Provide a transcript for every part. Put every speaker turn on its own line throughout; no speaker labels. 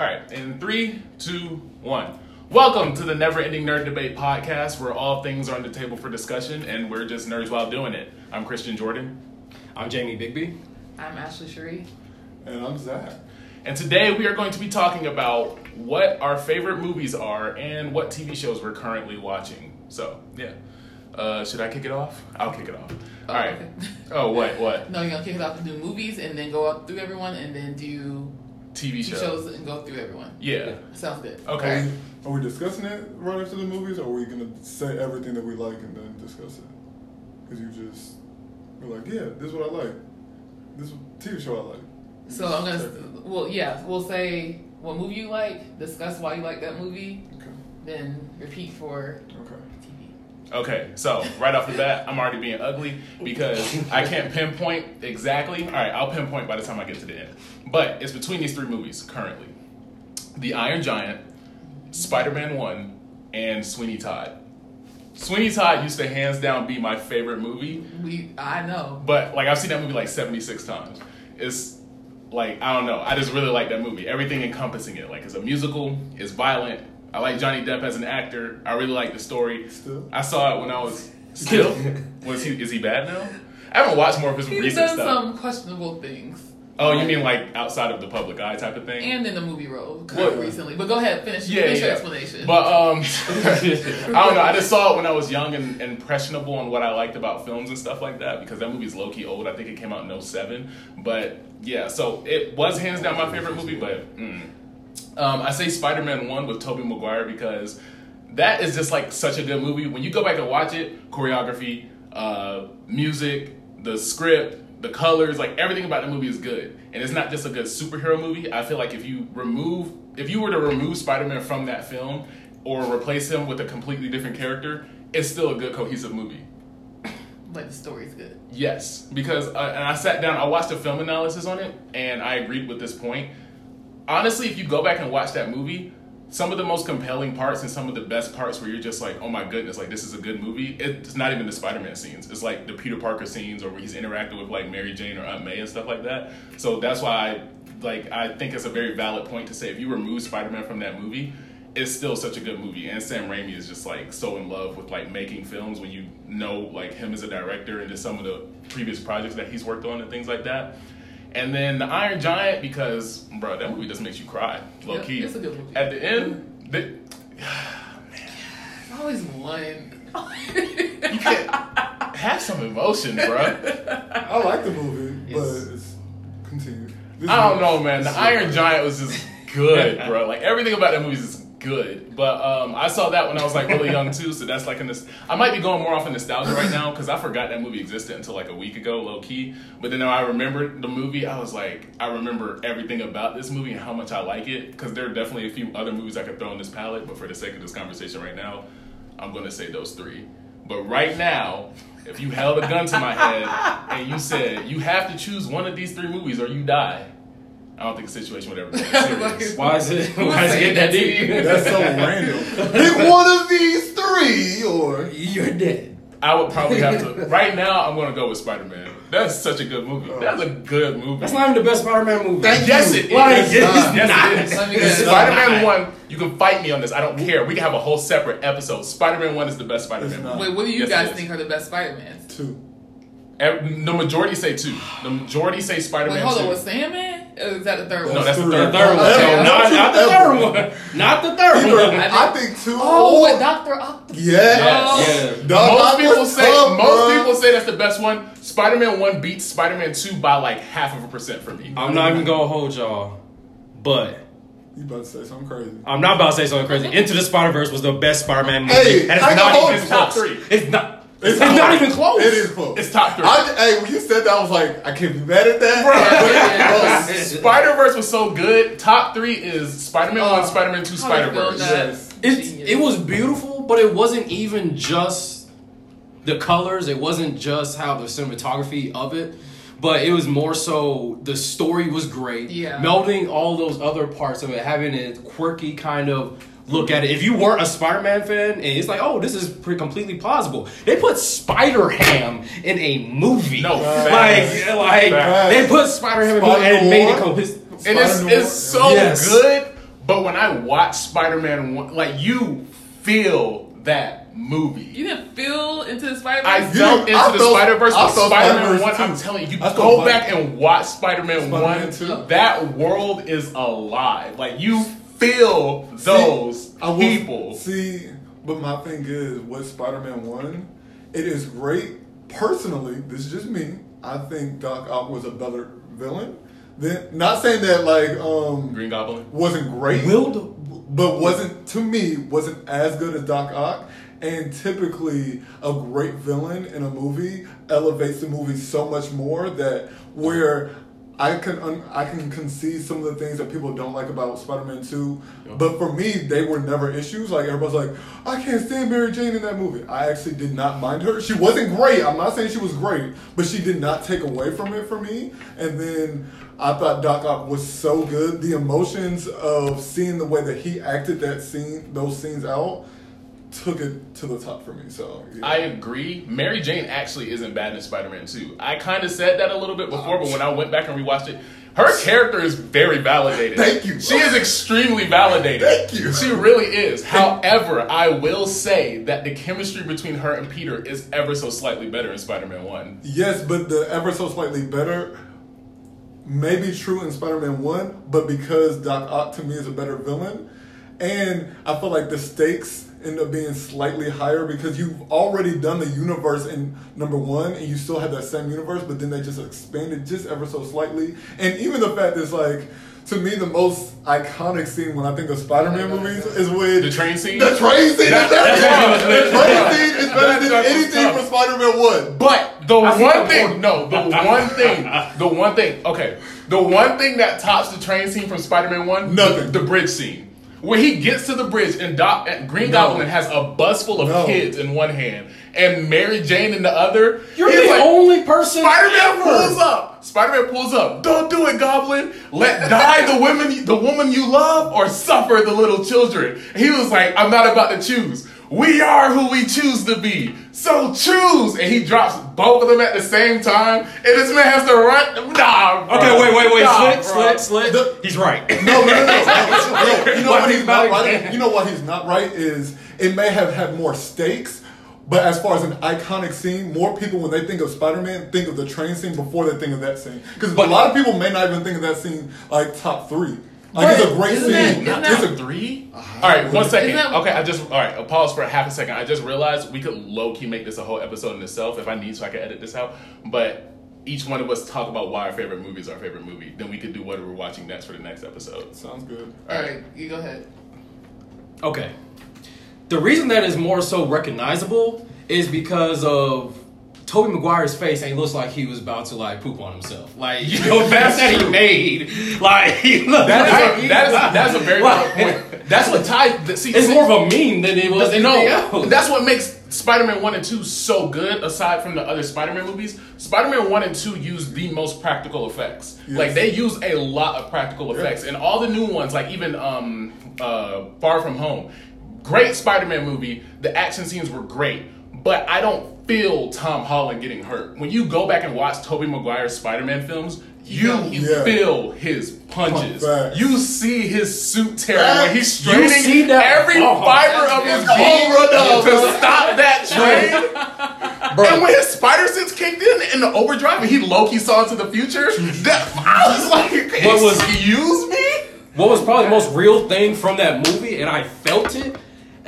All right, in three, two, one. Welcome to the Never Ending Nerd Debate podcast, where all things are on the table for discussion, and we're just nerds while doing it. I'm Christian Jordan,
I'm Jamie Bigby.
I'm Ashley Cherie.
And I'm Zach.
and today we are going to be talking about what our favorite movies are and what TV shows we're currently watching. So, yeah. Uh, should I kick it off? I'll kick it off. All right.
okay.
Oh, what? What?
No, you're gonna kick it off and do movies and then go up through everyone and then do
TV show?
shows and go through everyone.
Yeah.
Sounds good.
Okay.
Are we, are we discussing it right after the movies, or are we gonna say everything that we like and then discuss it? Because you just we're like, yeah, this is what I like. This TV show I like.
So I'm gonna well yeah, we'll say what movie you like, discuss why you like that movie,
Okay.
then repeat for
Okay.
Okay, so right off the bat, I'm already being ugly because I can't pinpoint exactly. All right, I'll pinpoint by the time I get to the end. But it's between these three movies currently The Iron Giant, Spider Man 1, and Sweeney Todd. Sweeney Todd used to hands down be my favorite movie,
We I know.
but like I've seen that movie like 76 times. It's like, I don't know, I just really like that movie. Everything encompassing it. Like, it's a musical, it's violent. I like Johnny Depp as an actor. I really like the story.
Still.
I saw it when I was still. was he? Is he bad now? I haven't watched more of his
He's
recent
done
stuff.
some questionable things.
Oh, you mean like outside of the public eye type of thing?
And in the movie role
What?
kind of recently. But go ahead, finish,
yeah,
finish your explanation.
But um, I don't know. I just saw it when I was young and, and impressionable on what I liked about films and stuff like that because that movie's low key old. I think it came out in 07. But yeah, so it was hands down my favorite movie. But mm. Um, I say Spider Man One with Tobey Maguire because that is just like such a good movie. When you go back and watch it, choreography, uh, music, the script, the colors, like everything about the movie is good. And it's not just a good superhero movie. I feel like if you remove, if you were to remove Spider Man from that film or replace him with a completely different character, it's still a good cohesive movie.
But the story's good.
Yes, because uh, and I sat down, I watched a film analysis on it, and I agreed with this point. Honestly, if you go back and watch that movie, some of the most compelling parts and some of the best parts where you're just like, oh my goodness, like this is a good movie. It's not even the Spider-Man scenes. It's like the Peter Parker scenes or where he's interacting with like Mary Jane or Aunt May and stuff like that. So that's why I like I think it's a very valid point to say if you remove Spider-Man from that movie, it's still such a good movie. And Sam Raimi is just like so in love with like making films when you know like him as a director and just some of the previous projects that he's worked on and things like that. And then the Iron Giant because bro, that movie just makes you cry, low
Yeah,
key.
it's a good movie.
At the end, the,
Always one.
you can't have some emotion, bro.
I like the movie, but it's continue. This
I don't know, man. The Iron Giant was just good, bro. Like everything about that movie is just good. But um, I saw that when I was like really young too, so that's like in this. I might be going more off in nostalgia right now because I forgot that movie existed until like a week ago, low key. But then I remembered the movie, I was like, I remember everything about this movie and how much I like it. Because there are definitely a few other movies I could throw in this palette, but for the sake of this conversation right now, I'm gonna say those three. But right now, if you held a gun to my head and you said you have to choose one of these three movies or you die, I don't think the situation would ever be serious.
Why is it? Why is it
saying
get that
that
deep?
That's so random. Pick one of these three, or
You're dead.
I would probably have to. Right now, I'm gonna go with Spider Man. That's such a good movie. That's a good movie.
That's not even the best Spider-Man movie.
Thank
yes,
you.
it is.
Like,
it's
yes,
not.
it is.
Let me.
Spider Man One. You can fight me on this. I don't care. We can have a whole separate episode. Spider Man One is the best Spider Man.
not.
movie.
Wait, what do you
Yes,
guys think are the best Spider-Mans?
two.
Ev- The majority say two. The majority say Spider
Wait,
Man
hold
Two.
on, was Sandman? Is that the third
No,
one?
that's the
three.
third
The third one.
Okay,
No,
okay.
not, not the third one. Not the third
Either,
one.
I think two.
Oh, with Doctor Octopus. Oh.
yeah.
Yes.
Yeah.
Dog,
most people say
tough,
most
bruh.
people say that's the best one. Spider Man One beats Spider Man Two by like half of a percent for me.
I'm not even gonna hold y'all, but
You about to say something crazy?
I'm not about to say something crazy. Into the Spider Verse was the best Spider-Man movie,
Hey,
and it's
I
not
can hold
even.
Top three.
It's not. It's, not even close.
It is close.
It's top three.
I, hey, when you said that, I was like, I can't be mad at that.
Bruh.
But.
Spider Verse was so good. Top three is Spider Man One,
Oh,
Spider Man Two,
how
Spider Verse.
Yes.
It's,
Genius.
it was beautiful, but it wasn't even just the colors. It wasn't just how the cinematography of it, but it was more so the story was great.
Yeah.
Melding all those other parts of it, having a quirky kind of look at it. If you weren't a Spider-Man fan, and it's like, oh, this is pretty completely plausible. They put Spider Ham in a movie.
No,
like,
facts.
like
Facts.
they put Spider Ham in a movie and made it cohesive.
And it's,
Spider-Noir.
it's so
Yes.
good, But when I watch Spider-Man, one, like you feel that movie.
You didn't feel into the Spider Man.
I felt
Yeah, I
into the Spider Verse,
I
but
felt
Spider Man One.
too.
I'm telling you, you
I
go back and watch Spider Man
Spider-Man
One.
two.
That world is alive. Like you feel those
See, I will-
people.
See, but my thing is, with Spider-Man One, it is great. Personally, this is just me. I think Doc Ock was a better villain. Then, not saying that like um
Green Goblin.
wasn't great,
Will
but wasn't to me wasn't as good as Doc Ock. And typically, a great villain in a movie elevates the movie so much more that where I can un- I can concede some of the things that people don't like about Spider-Man Two, but for me, they were never issues. Like everybody's like, I can't stand Mary Jane in that movie. I actually did not mind her. She wasn't great. I'm not saying she was great, but she did not take away from it for me. And then I thought Doc Ock was so good. The emotions of seeing the way that he acted that scene, those scenes out, took it to the top for me. So yeah.
I agree. Mary Jane actually isn't bad in Spider Man 2. I kind of said that a little bit before, but when I went back and rewatched it, her character is very validated.
Thank you.
She is extremely validated.
Thank you.
She really is. However, I will say that the chemistry between her and Peter is ever so slightly better in Spider Man 1.
Yes, but the ever so slightly better may be true in Spider-Man One, but because Doc Ock to me is a better villain, and I feel like the stakes end up being slightly higher because you've already done the universe in number one, and you still have that same universe, but then they just expanded just ever so slightly, and even the fact is like. To me, the most iconic scene when I think of Spider-Man movies is with
The train scene?
The train scene.
That-
That's
that's
it. the train scene is better than anything from Spider-Man One.
But the
I
one thing,
point.
no, the one thing, the one thing, okay, the one thing that tops the train scene from Spider-Man One,
Nothing.
the, bridge scene. Where he gets to the bridge and Doc, Green
No.
Goblin has a bus full of
No.
kids in one hand and Mary Jane in the other.
You're the
like,
only person
Spider-Man pulls up. Spider-Man pulls up. Don't do it, Goblin. Let die the women, the woman you love, or suffer the little children. He was like, I'm not about to choose. We are who we choose to be. So choose. And he drops both of them at the same time, and this man has to run. Nah, bro.
Okay, wait, wait, wait.
Nah,
slit, slit, slit.
The-
He's right.
No, no, no, no. no. You know
What he's
not right? You know what he's not right is it may have had more stakes, but as far as an iconic scene, more people when they think of Spider-Man think of the train scene before they think of that scene. Because a lot of people may not even think of that scene like top three. Like it's a great
isn't
scene.
that- isn't that-
it's a
three? All right, one second.
That-
okay, I just all right. I'll pause for a half a second. I just realized we could low key make this a whole episode in itself if I need, so I can edit this out. But each one of us talk about why our favorite movie is our favorite movie. Then we could do what we're watching next for the next episode.
sounds good.
All right, you go ahead.
Okay. The reason that is more so recognizable is because of Tobey Maguire's face and he looks like he was about to like poop on himself. Like, you know, that's that he made. Like he looked
That
like
is
he-
a, that is that's a very
like-
good point. That's what ties. See,
It's
see-
more of a meme than it was
no,
else.
that's what makes Spider-Man One and Two so good. Aside from the other Spider-Man movies, Spider-Man One and Two use the most practical effects.
Yes.
Like they use a lot of practical effects, and all the new ones, like even um, uh, Far From Home, great Spider-Man movie. The action scenes were great, but I don't feel Tom Holland getting hurt. When you go back and watch Tobey Maguire's Spider-Man films. You
Yeah.
feel his punches.
Facts.
You see his suit tearing when he's straining
see that-
every
Oh,
fiber of his being to
bro.
stop that train.
Bro.
And when his spider sense kicked in in the overdrive and he Loki saw into the future, that I was like,
What was-
excuse me?
What was probably the most real thing from that movie, and I felt it,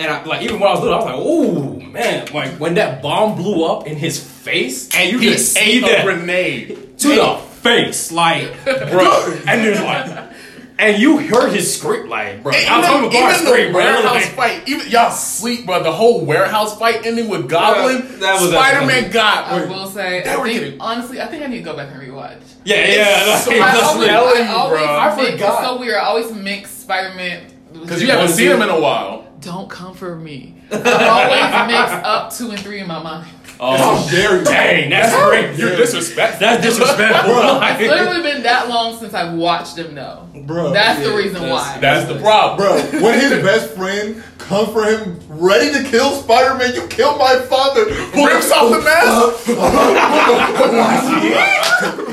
and I like even when I was little, I was like, "Oh man!" Like when that bomb blew up in his face, and you
He
could see
ate
that
a grenade.
to the face, like, bro. and there's like, and you heard his scream, like, bro.
And
I was
even,
talking about
even
scream,
the
bro.
warehouse
Like,
fight, even y'all sleep, bro. The whole warehouse fight ending with Goblin,
that was
Spider Man
epic.
got.
I will say, I think, honestly, I think I need to go back and rewatch.
Yeah, yeah.
so-
like,
I
I
that's
always,
telling
what-
I
you, bro.
I forgot.
It's so weird. I always mix Spider Man.
Because you haven't seen him in a while.
Don't comfort me. I always mix up two and three in my mind.
How dare you?
Dang, that's great.
You're disrespectful.
That's disrespectful. Like-
It's literally been that long since I've watched him though.
Bro,
That's the reason
that's-
why.
That's the problem.
Bro, when his best friend comes for him, ready to kill Spider-Man, you killed my father.
Rips off the mask.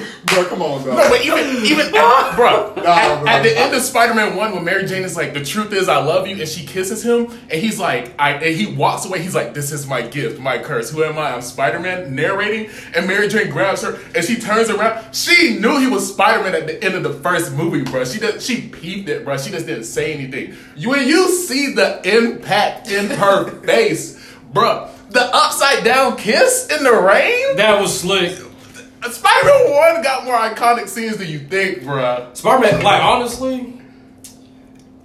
Bro, come on, dog.
No, but even even at, bro,
Nah,
at,
bro.
at the end of Spider-Man One, when Mary Jane is like, "The truth is, I love you," and she kisses him, and he's like, "I," and he walks away. He's like, "This is my gift, my curse. Who am I? I'm Spider-Man." Narrating, and Mary Jane grabs her, and she turns around. She knew he was Spider-Man at the end of the first movie, bro. She did, she peeped it, bro. She just didn't say anything. You- When you see the impact in her face, bro, the upside down kiss in the rain.
That was slick.
Spider-Man One got more iconic scenes than you think, bruh.
Spider-Man, like honestly,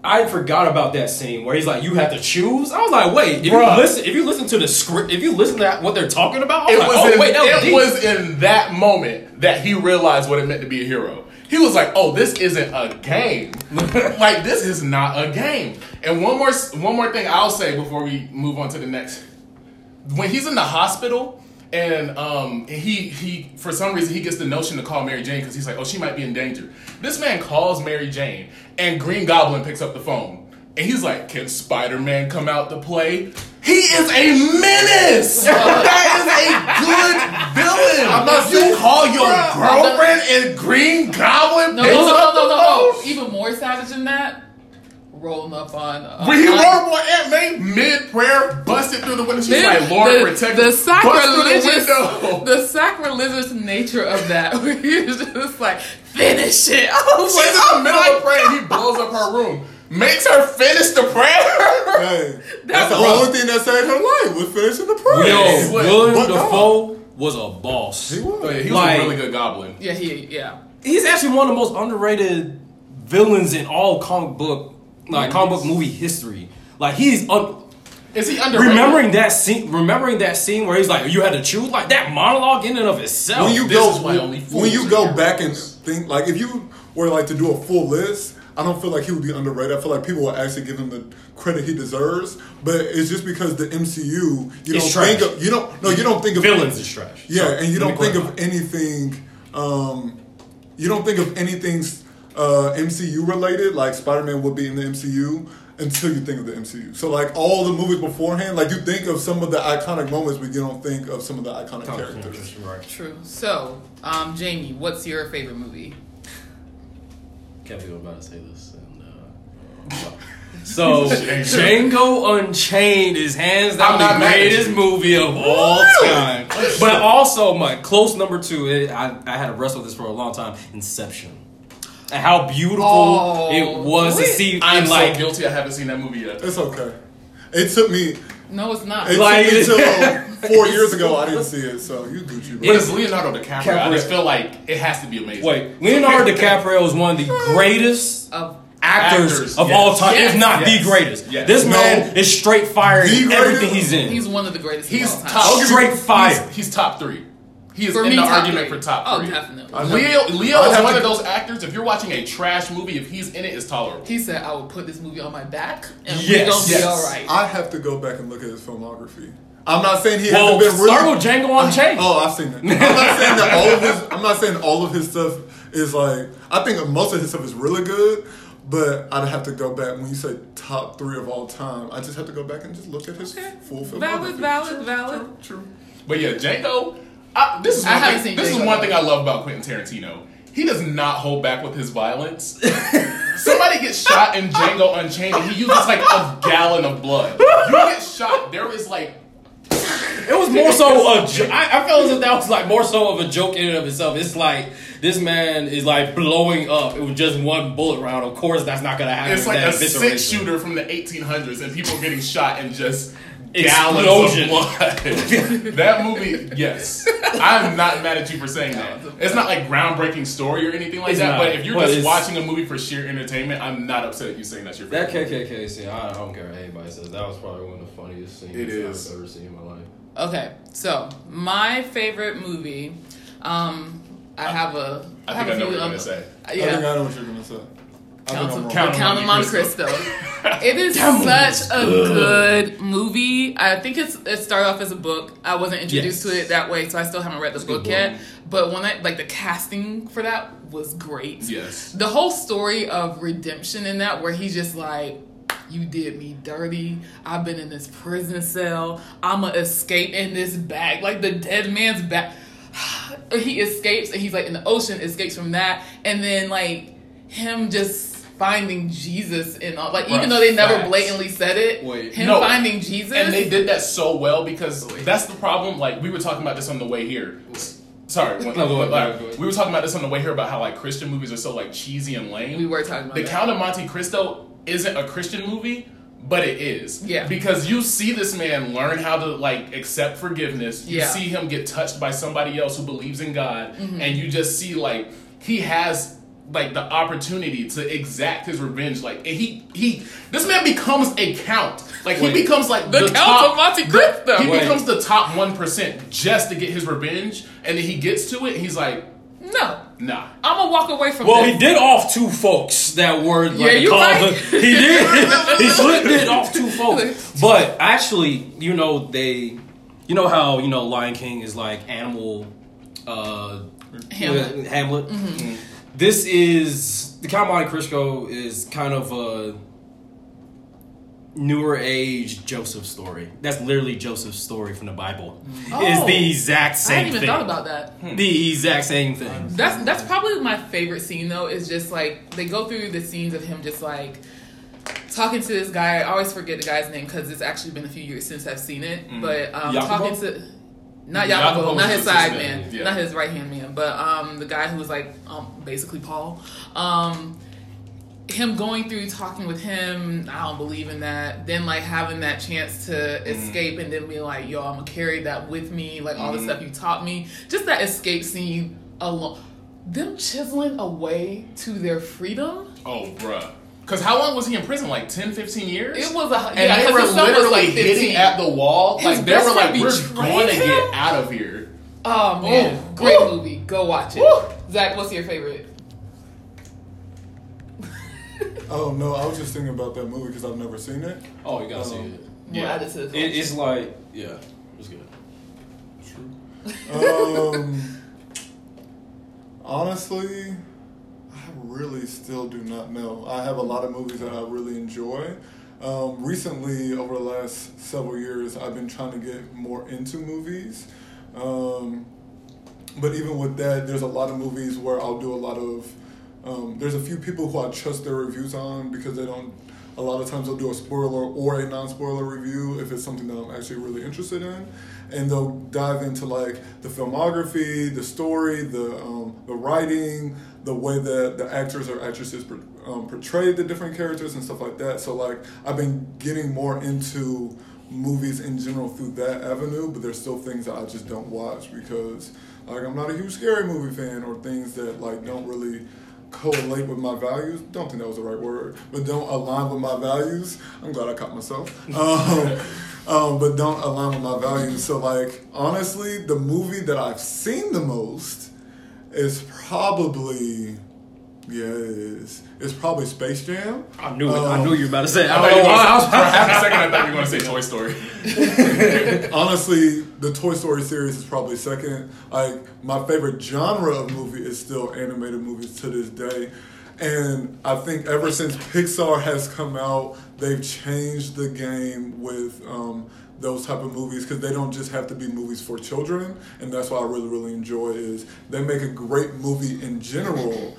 I forgot about that scene where he's like, "You have to choose." I was like, "Wait, if
Bruh.
you listen, if you listen to the script, if you listen to what they're talking about,
It
like,
was,
oh
in,
wait, was
it was in that moment that he realized what it meant to be a hero. He was like, "Oh, this isn't a game. like this is not a game." And one more, one more thing I'll say before we move on to the next. When he's in the hospital and um, he he for some reason he gets the notion to call Mary Jane because he's like, "Oh, she might be in danger." This man calls Mary Jane, and Green Goblin picks up the phone. And he's like, Can Spider Man come out to play? He is a menace! that is a good villain!
I'm not
you call your girlfriend and Green Goblin
No,
picks
no, no,
up
no,
the
no, no,
phone?
no. Even more savage than that, rolling up on. Uh,
When he
on-
rolled up on Aunt May mid prayer, busted through the window. She's
Then
like, Lord,
the,
protect
the
me.
sacrilegious,
through the window.
the sacrilegious nature of that, where he's just like, finish it. I was
She's
like,
in
oh
the middle
my
of praying. He blows up her room. Makes her finish the prayer.
Hey, that's the
was-
only thing that saved her life was finishing the prayer.
Yo,
But-
Willem
but no.
Dafoe was a boss.
He was.
Oh, yeah, he was
Like-
a really good goblin.
Yeah, he, yeah.
He's actually one of the most underrated villains in all comic book, like comic book movie history. Like he's un-
Is he underrated?
remembering that scene. Remembering that scene where he's like, "You had to choose." Like that monologue in and of itself.
when you
this
go
is why only
when you go
are
back and think like if you were like to do a full list i don't feel like he would be underrated i feel like people will actually give him the credit he deserves but it's just because the mcu you
It's
don't think of you don't no you don't think of
villains is trash.
yeah
Sorry,
and you don't think of anything um you don't think of anything uh mcu related like spider-man would be in the mcu until you think of the MCU. So like all the movies beforehand, like you think of some of the iconic moments, but you don't think of some of the iconic characters.
Right.
True. So, um, Jamie, what's your favorite movie?
Can't believe I'm about to say this. And, uh, so Django Unchained is hands down
I'm
the greatest
you.
movie of all time. But also my close number two. It, I I had to wrestle with this for a long time. Inception. And how beautiful
Oh,
it was to see.
I'm
in
so
like
guilty I haven't seen that movie yet.
It's okay. It took me.
No, it's not.
It
Like-
took me till uh, four years ago. I didn't see it, so you Gucci. Bro.
But it's Leonardo DiCaprio. I just feel like it has to be amazing.
wait, Leonardo DiCaprio is one of the greatest
Of
actors,
Actors,
of
yes.
all time,
Yes.
if not
Yes.
the greatest.
Yes.
This
No.
man is straight fire in everything he's in.
he's one of the greatest.
He's
of all time.
top
I'll give you-
straight fire.
He's, he's top three. He is
For
in
me,
the
top
argument
three.
for top
Oh,
three.
definitely.
Leo, Leo is one
to
of those actors. If you're watching a trash movie, if he's in it, it's tolerable.
He said, "I will put this movie on my back, and
Yes,
we're gonna
yes.
be all right."
I have to go back and look at his filmography. I'm not saying he
well,
hasn't been really.
start with Django Unchained.
Oh, I've seen it. I'm not saying that all of his. I'm not saying all of his stuff is like. I think most of his stuff is really good, but I'd have to go back. When you say top three of all time, I just have to go back and just look at his
Okay.
full filmography.
Valid, valid,
True,
valid.
True, true.
But yeah, Django. I, this is
I
one
haven't
thing.
seen
This is one thing I love about Quentin Tarantino. He does not hold back with his violence. Somebody gets shot in Django Unchained, and he uses like a gallon of blood. You get shot, there is like
It was more so a joke. I, I felt as if that was like more so of a joke in and of itself. It's like this man is like blowing up. It was just one bullet round. Of course, that's not gonna happen.
it's like
That
a six shooter from the 1800s, and people getting shot and just gallons of
Explosion.
blood. that movie, yes, I'm not mad at you for saying that. It's not like groundbreaking story or anything like
It's
that.
not.
But if you're
But
just watching a movie for sheer entertainment, I'm not upset at you saying that's your favorite.
That
favorite.
KKK scene, I don't care what anybody says. That was probably one of the funniest scenes
It is.
I've ever seen in my life.
Okay, so my favorite movie. Um, I have a.
I
have
think I
a
know what you're gonna say.
I think I know what you're gonna say. I
Count of.
Count of
Count of
Monte
Monte Cristo. it is such a good movie. I think it's it started off as a book. I wasn't introduced
Yes.
to it that way, so I still haven't read the
a
book yet. But when I like the casting for that was great.
Yes.
The whole story of redemption in that, where he's just like, "You did me dirty. I've been in this prison cell. I'ma escape in this bag, like the dead man's bag. he escapes and he's like in the ocean, escapes from that, and then like him just finding Jesus in all like even though they never
facts.
blatantly said it,
Wait.
him
No.
finding Jesus
And they did that so well because that's the problem. Like we were talking about this on the way here. Sorry,
No, go ahead,
like,
go ahead.
we were talking about this on the way here about how like Christian movies are so like cheesy and lame.
we were talking about
The
that.
Count of Monte Cristo isn't a Christian movie, but it is.
Yeah.
Because you see this man learn how to like accept forgiveness. You
Yeah.
see him get touched by somebody else who believes in God,
Mm-hmm.
and you just see like he has like the opportunity to exact his revenge. Like and he he this man becomes a count. Like
Wait.
he becomes like
The
the,
Count
top,
of Monte
the-
Cristo.
he
Wait.
becomes the top one percent just to get his revenge, and then he gets to it. and He's like,
No.
nah.
I'm gonna walk away from
Well,
this.
he did off two folks that were like
Yeah, you
called
right.
he did. he slipped it off two folks. But actually, you know, they you know how, you know, Lion King is like animal uh
Hamlet.
Hamlet. This is the Count of Monte Cristo is kind of a newer age Joseph story. That's literally Joseph's story from the Bible. Mm. It's
Oh.
the exact same.
I
same
hadn't even
thing.
thought about that. Hmm.
the exact same thing.
That's that's probably my favorite scene though. Is just like they go through the scenes of him just like talking to this guy. I always forget the guy's name because it's actually been a few years since I've seen it. Mm. But um, talking to not
Jacopo
Jacopo, not his
his
side man,
yeah.
not his right hand man, but um, the guy who was like um, basically Paul. Um, him going through talking with him, I don't believe in that. Then like having that chance to escape and then be like, yo, I'm gonna carry that with me, like all the stuff you taught me. Just that escape scene alone. Them chiseling away to their freedom.
Oh, bruh. Because how long was he in prison? Like 10, 15 years?
It was a
and
yeah,
they
'cause
were
his was
literally
like
hitting at the wall.
His
like they were like, "We're going to get out of here."
Oh man,
Ooh.
great
Ooh.
movie. Go watch it.
Ooh.
Zach, what's your favorite?
Oh no, I was just thinking about that movie because I've never seen it.
Oh, you gotta see
Um,
it.
Yeah.
add it
It, it's like, yeah, it's good.
Um, honestly, I really still do not know. I have a lot of movies that I really enjoy. Um, recently, over the last several years, I've been trying to get more into movies. Um, but even with that, there's a lot of movies where I'll do a lot of. Um, there's a few people who I trust their reviews on because they don't. A lot of times they'll do a spoiler or a non-spoiler review if it's something that I'm actually really interested in, and they'll dive into like the filmography, the story, the um, the writing, the way that the actors or actresses um, portrayed the different characters and stuff like that. So like I've been getting more into movies in general through that avenue, but there's still things that I just don't watch because like I'm not a huge scary movie fan or things that like don't really correlate with my values. Don't think that was the right word, but don't align with my values. I'm glad I caught myself. Um, um, but don't align with my values. So like honestly, the movie that I've seen the most is probably yeah, it is. It's probably Space Jam.
I knew it. I
Um,
knew you were about to say. it.
I
I
thought you
know
were
why. I
gonna
was
say- for half a second, I thought you were going to say Toy Story.
Honestly, the Toy Story series is probably second. Like my favorite genre of movie is still animated movies to this day. And I think ever since Pixar has come out, they've changed the game with um, those type of movies because they don't just have to be movies for children. And that's why I really, really enjoy is they make a great movie in general,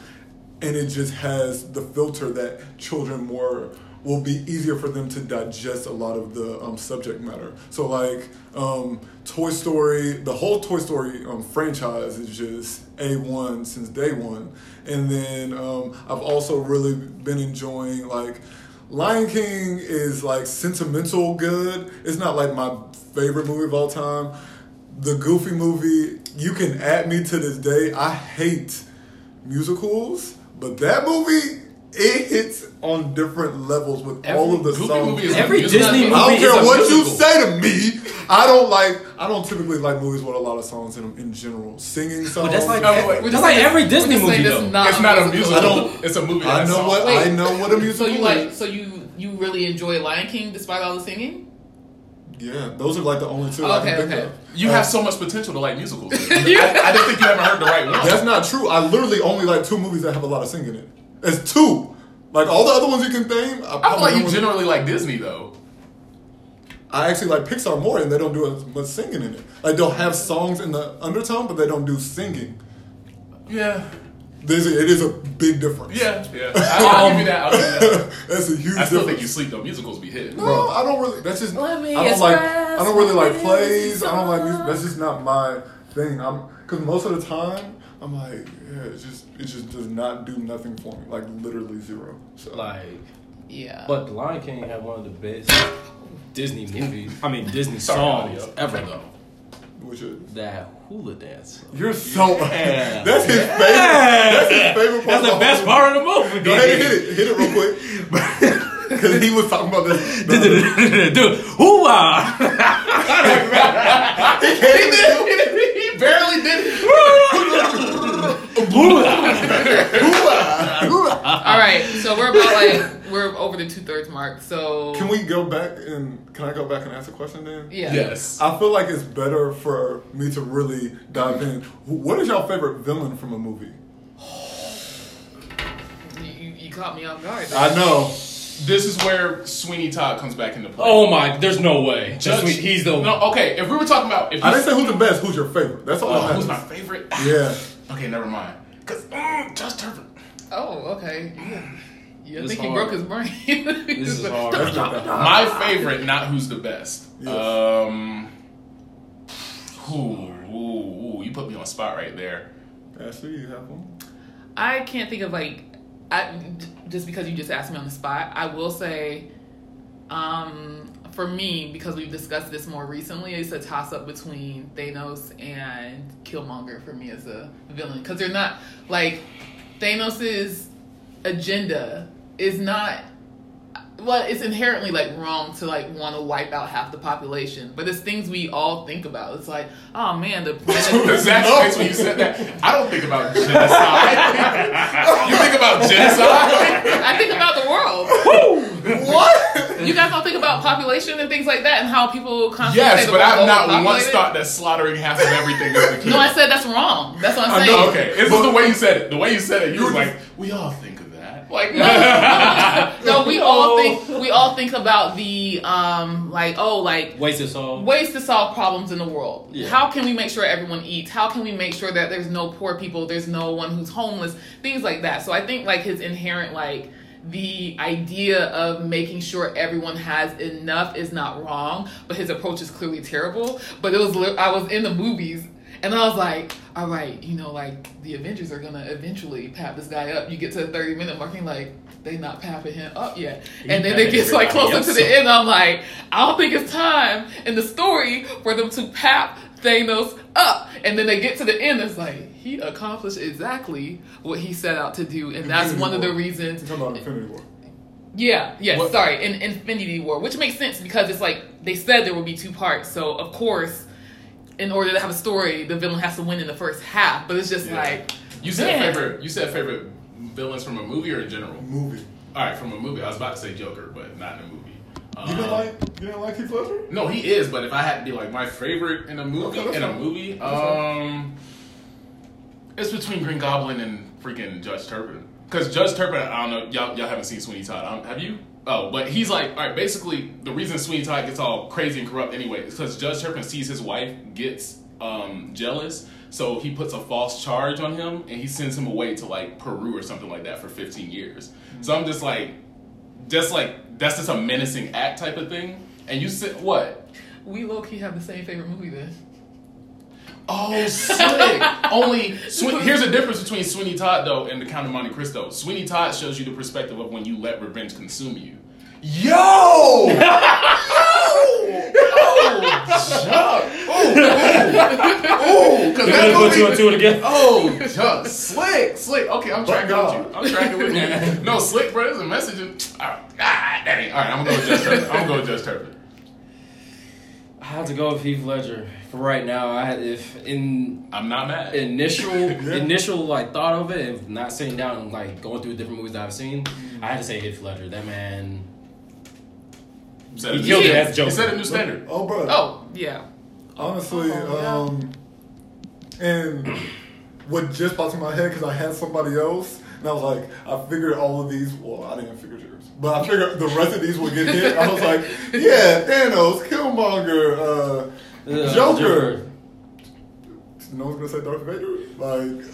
and it just has the filter that children more will be easier for them to digest a lot of the um, subject matter. So like um, Toy Story, the whole Toy Story um, franchise is just a one since day one, and then um, I've also really been enjoying like. Lion King is like sentimental good. It's not like my favorite movie of all time. The Goofy movie, you can add me to this day. I hate musicals, but that movie it hits on different levels with all of the
Goofy
songs.
movie is
Every
a
Disney
musical.
I don't care
a
what you say to me. I don't like. I don't typically like movies with a lot of songs in them in general. Singing songs.
But that's like,
No, wait,
that's like every
we're
Disney movie
this
though.
not
It's not a musical.
I don't-
It's a movie.
I know what
Wait,
I know what a musical.
So
musical
you like?
is.
So you you really enjoy Lion King despite all the singing?
Yeah, those are like the only two I can think
okay.
of.
You
Uh,
have so much potential to like musicals. I, I just think you haven't heard the right one.
That's not true. I literally only like two movies that have a lot of singing in it. It's two. Like all the other ones you can name. I,
I feel like you generally like Disney though.
I actually like Pixar more, and they don't do as much singing in it. Like they'll have songs in the undertone, but they don't do singing.
Yeah.
There's a, it is a big difference.
Yeah. Yeah. I'll, I'll give you that. I'll give you that.
That's a huge
I still
difference.
think you sleep though. Musicals be hitting.
No, I don't really. That's just.
Let me
I don't like. I don't really like plays. I don't like music. That's just not my thing. I'm because most of the time I'm like, yeah, it just it just does not do nothing for me. Like literally zero. So
Like,
Yeah.
but The Lion King had one of the best Disney movies. I mean Disney songs
audio.
ever though.
Which is
That hula dance.
you're so.
Yeah.
That's his favorite. That's his favorite part.
That's the
of
best
whole
part of the movie.
Go ahead and hit it. Hit it real quick. Because he was talking about this.
Dude, hoo-ah!
he did. He barely did. It.
All right, so we're about like we're over the two thirds mark. So
Can we go back and can I go back and ask a question then?
Yeah.
Yes.
I feel like it's better for me to really dive in. What is your favorite villain from a movie?
You, you, you caught me off guard.
I know.
This is where Sweeney Todd comes back into play.
Oh my, there's no way.
Judge-
Just, he's the
No, okay. If we were talking about, if
I didn't say who's the best. Who's your favorite? That's all.
oh,
that
who's my favorite?
Yeah.
Okay, never mind. Cause mm, Judge Turpin.
Oh, okay. Yeah. You
This
think he broke his brain?
This is hard.
That's not that hard.
My favorite, not who's the best.
Yes.
Um. Ooh, ooh, ooh, you put me on spot right there.
Ashley, you have one.
I can't think of like, I just because you just asked me on the spot. I will say, um, for me, because we've discussed this more recently, it's a toss up between Thanos and Killmonger for me as a villain because they're not like Thanos's agenda is not. Well, it's inherently like wrong to like want to wipe out half the population, but it's things we all think about. It's like, oh man, the planet.
Exactly. That's when you said that. I don't think about genocide. you think about genocide?
I think about the world.
What?
You guys don't think about population and things like that and how people constantly
Yes, but I've not once thought that slaughtering half of everything is the key.
No, I said that's wrong. That's what I'm saying.
know,
Okay, it's just the way you said it. The way you said it, you were like, we all think of that. Like,
No, no, we all think we all think about the um like oh like
waste of soul.
ways to solve problems in the world.
Yeah.
How can we make sure everyone eats? How can we make sure that there's no poor people, there's no one who's homeless, things like that. So I think like his inherent like the idea of making sure everyone has enough is not wrong, but his approach is clearly terrible. But it was li- I was in the movies and I was like, all right, you know, like the Avengers are gonna eventually pap this guy up. You get to the 30 minute mark and like, they not papping him up yet. And then it gets like closer to the end. I'm like, I don't think it's time in the story for them to pap Thanos up. And then they get to the end, it's like, he accomplished exactly what he set out to do. And that's one of the reasons.
You're talking about Infinity War.
Yeah, yes,
What-
sorry, in Infinity War, which makes sense because it's like they said there would be two parts. So, of course, in order to have a story, the villain has to win in the first half. But it's just
Yeah.
like,
you said
Man.
favorite. You said favorite villains from a movie or in general.
Movie.
All right, from a movie. I was about to say Joker, but not in a movie.
You didn't
Um,
like? You didn't like Heath Ledger?
No, he is. But if I had to be like my favorite in a movie,
Okay,
in a movie,
That's fine.
um, it's between Green Goblin and freaking Judge Turpin. Because Judge Turpin, I don't know, y'all, y'all haven't seen Sweeney Todd, I have you? Oh, but he's like, all right. Basically, the reason Sweeney Todd gets all crazy and corrupt anyway is because Judge Turpin sees his wife gets um, jealous, so he puts a false charge on him and he sends him away to like Peru or something like that for 15 years. So I'm just like, just like that's just a menacing act type of thing. And you said what?
we low key have the same favorite movie then.
Oh, slick. Only Swe- here's the difference between Sweeney Todd though and the Count of Monte Cristo. Sweeney Todd shows you the perspective of when you let revenge consume you. Yo! oh, Chuck. Ooh, ooh, ooh, because that
Put two and
movie.
two together.
Oh, Chuck, oh, oh, slick, slick. Okay, I'm tracking
God.
with you. I'm tracking with you. No, slick, bro. There's a message. In, oh, God dang. All right, I'm gonna go with Judge Turpin. I'm gonna go with Judge Turpin.
I have to go with Heath Ledger for right now. I had if in
I'm not mad.
initial initial like thought of it, and not sitting down and like going through different movies that I've seen, I had to say Heath Ledger. That man,
Set
he killed it as Joker.
He set a new standard.
Oh, bro.
Oh, yeah.
Honestly,
Oh, yeah.
um, and what just popped in my head because I had somebody else. And I was like, I figured all of these. Well, I didn't figure yours, but I figured the rest of these would get hit. I was like, yeah, Thanos, Killmonger, Joker. No one's gonna say Darth Vader. Like,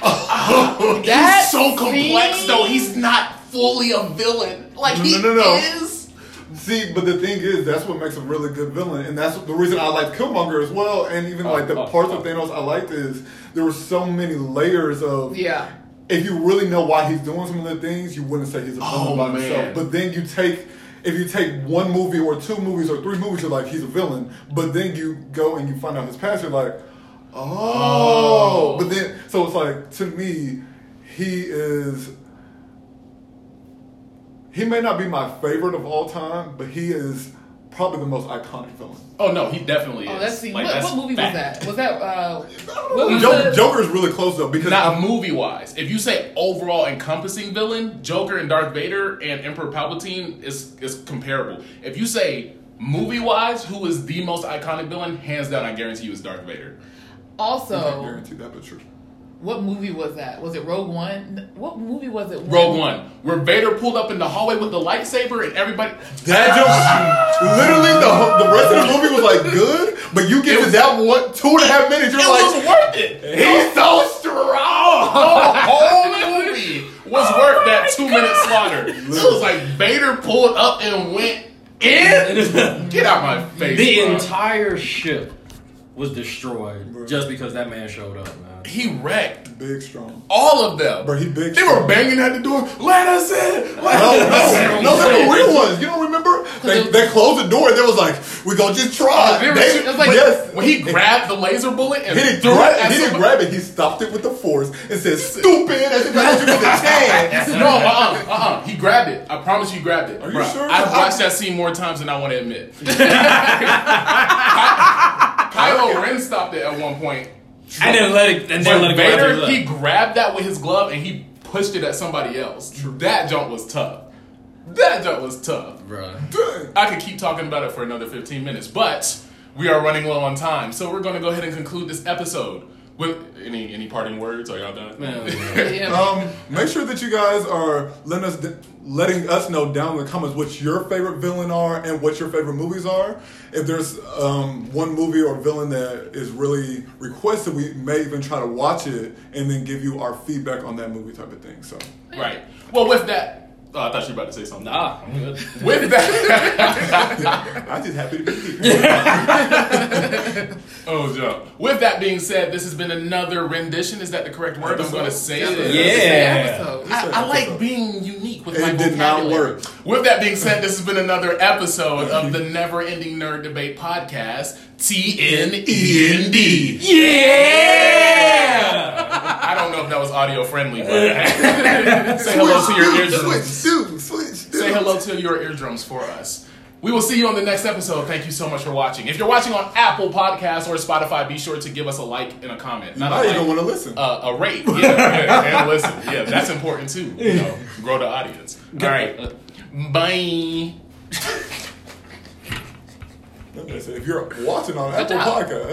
That
He's so complex
scene-
though. He's not fully a villain. Like
No,
he
no, no, no.
is.
see, but the thing is, that's what makes a really good villain, and that's the reason I like Killmonger as well. And even like the
oh, oh
parts
oh.
of Thanos I liked is there were so many layers of
Yeah.
if you really know why he's doing some of the things, you wouldn't say he's a villain
Oh,
by
man.
himself. But then you take, if you take one movie or two movies or three movies, you're like, he's a villain. But then you go and you find out his past, you're like, oh.
Oh.
But then, so it's like, to me, he is, he may not be my favorite of all time, but he is probably the most iconic villain.
Oh no, he definitely
Oh,
is.
that's the
Like,
what,
that's
what movie
fact.
was that? Was that uh what was
Jo-
the-
Joker's really close though because
Not
I-
movie wise. If you say overall encompassing villain, Joker and Darth Vader and Emperor Palpatine is is comparable. If you say movie wise, who is the most iconic villain? Hands down, I guarantee you, is Darth Vader.
Also, I
also
guarantee that, but true.
What movie was that? Was it Rogue One? What movie was it?
Rogue One, where Vader pulled up in the hallway with the lightsaber and everybody.
That just literally the the rest of the movie was like good, but you get to that one two and a half minutes,
It
you're
was
like,
worth it.
he's so strong.
The whole movie was oh worth that two minute slaughter. It was like Vader pulled up and went in. Get out my face.
the
bro.
entire ship was destroyed just because that man showed up, man.
He wrecked
Big strong.
all of them.
Bro, he big
They were banging at the door. Let us in. Let
No,
us
no,
in.
no, they were real ones. You don't remember? They, they closed the door and they was like, we gonna just try.
They it was like-
yes.
When he grabbed the laser bullet and
He didn't,
threw
grab,
it
he didn't grab it. He stopped it with the force and said, "Stupid!" As if I was with a chance.
No, uh, uh, uh, uh. He grabbed it. I promise you, grabbed it.
Are you
Bruh,
sure?
I've watched that scene more times than I want to admit. Kylo Ren stopped it at one point.
And then let it, and then let
But
it go
Vader,
he
he grabbed that with his glove and he pushed it at somebody else. That jump was tough. That jump was tough.
Bruh.
Dang.
I could keep talking about it for another 15 minutes, but we are running low on time, so we're going to go ahead and conclude this episode. With any any parting words? Are y'all done?
Man,
Yeah.
Um, make sure that you guys are letting us letting us know down in the comments what your favorite villain are and what your favorite movies are. If there's um, one movie or villain that is really requested, we may even try to watch it and then give you our feedback on that movie type of thing. So,
Right. Well, with that, oh, I thought you were about to say something.
nah, I'm good.
With that,
I'm just happy to be here.
oh, Joe. With that being said, this has been another rendition. Is that the correct word? I'm going to say
That
it.
a
Yeah.
I, I like being unique with
It
my
did not work.
With that being said, this has been another episode of the Never Ending Nerd Debate Podcast. T N E N D.
Yeah!
I don't know if that was audio friendly, but say hello to your eardrums.
Switch, dude, switch, dude.
Say hello to your eardrums for us. We will see you on the next episode. Thank you so much for watching. If you're watching on Apple Podcasts or Spotify, be sure to give us a like and a comment. Not
Now
a
you
like,
don't want to listen.
uh, a rate, yeah, yeah, and listen. Yeah, that's important too. You know, grow the audience. All right, bye.
If you're watching on Apple
job.
Podcast.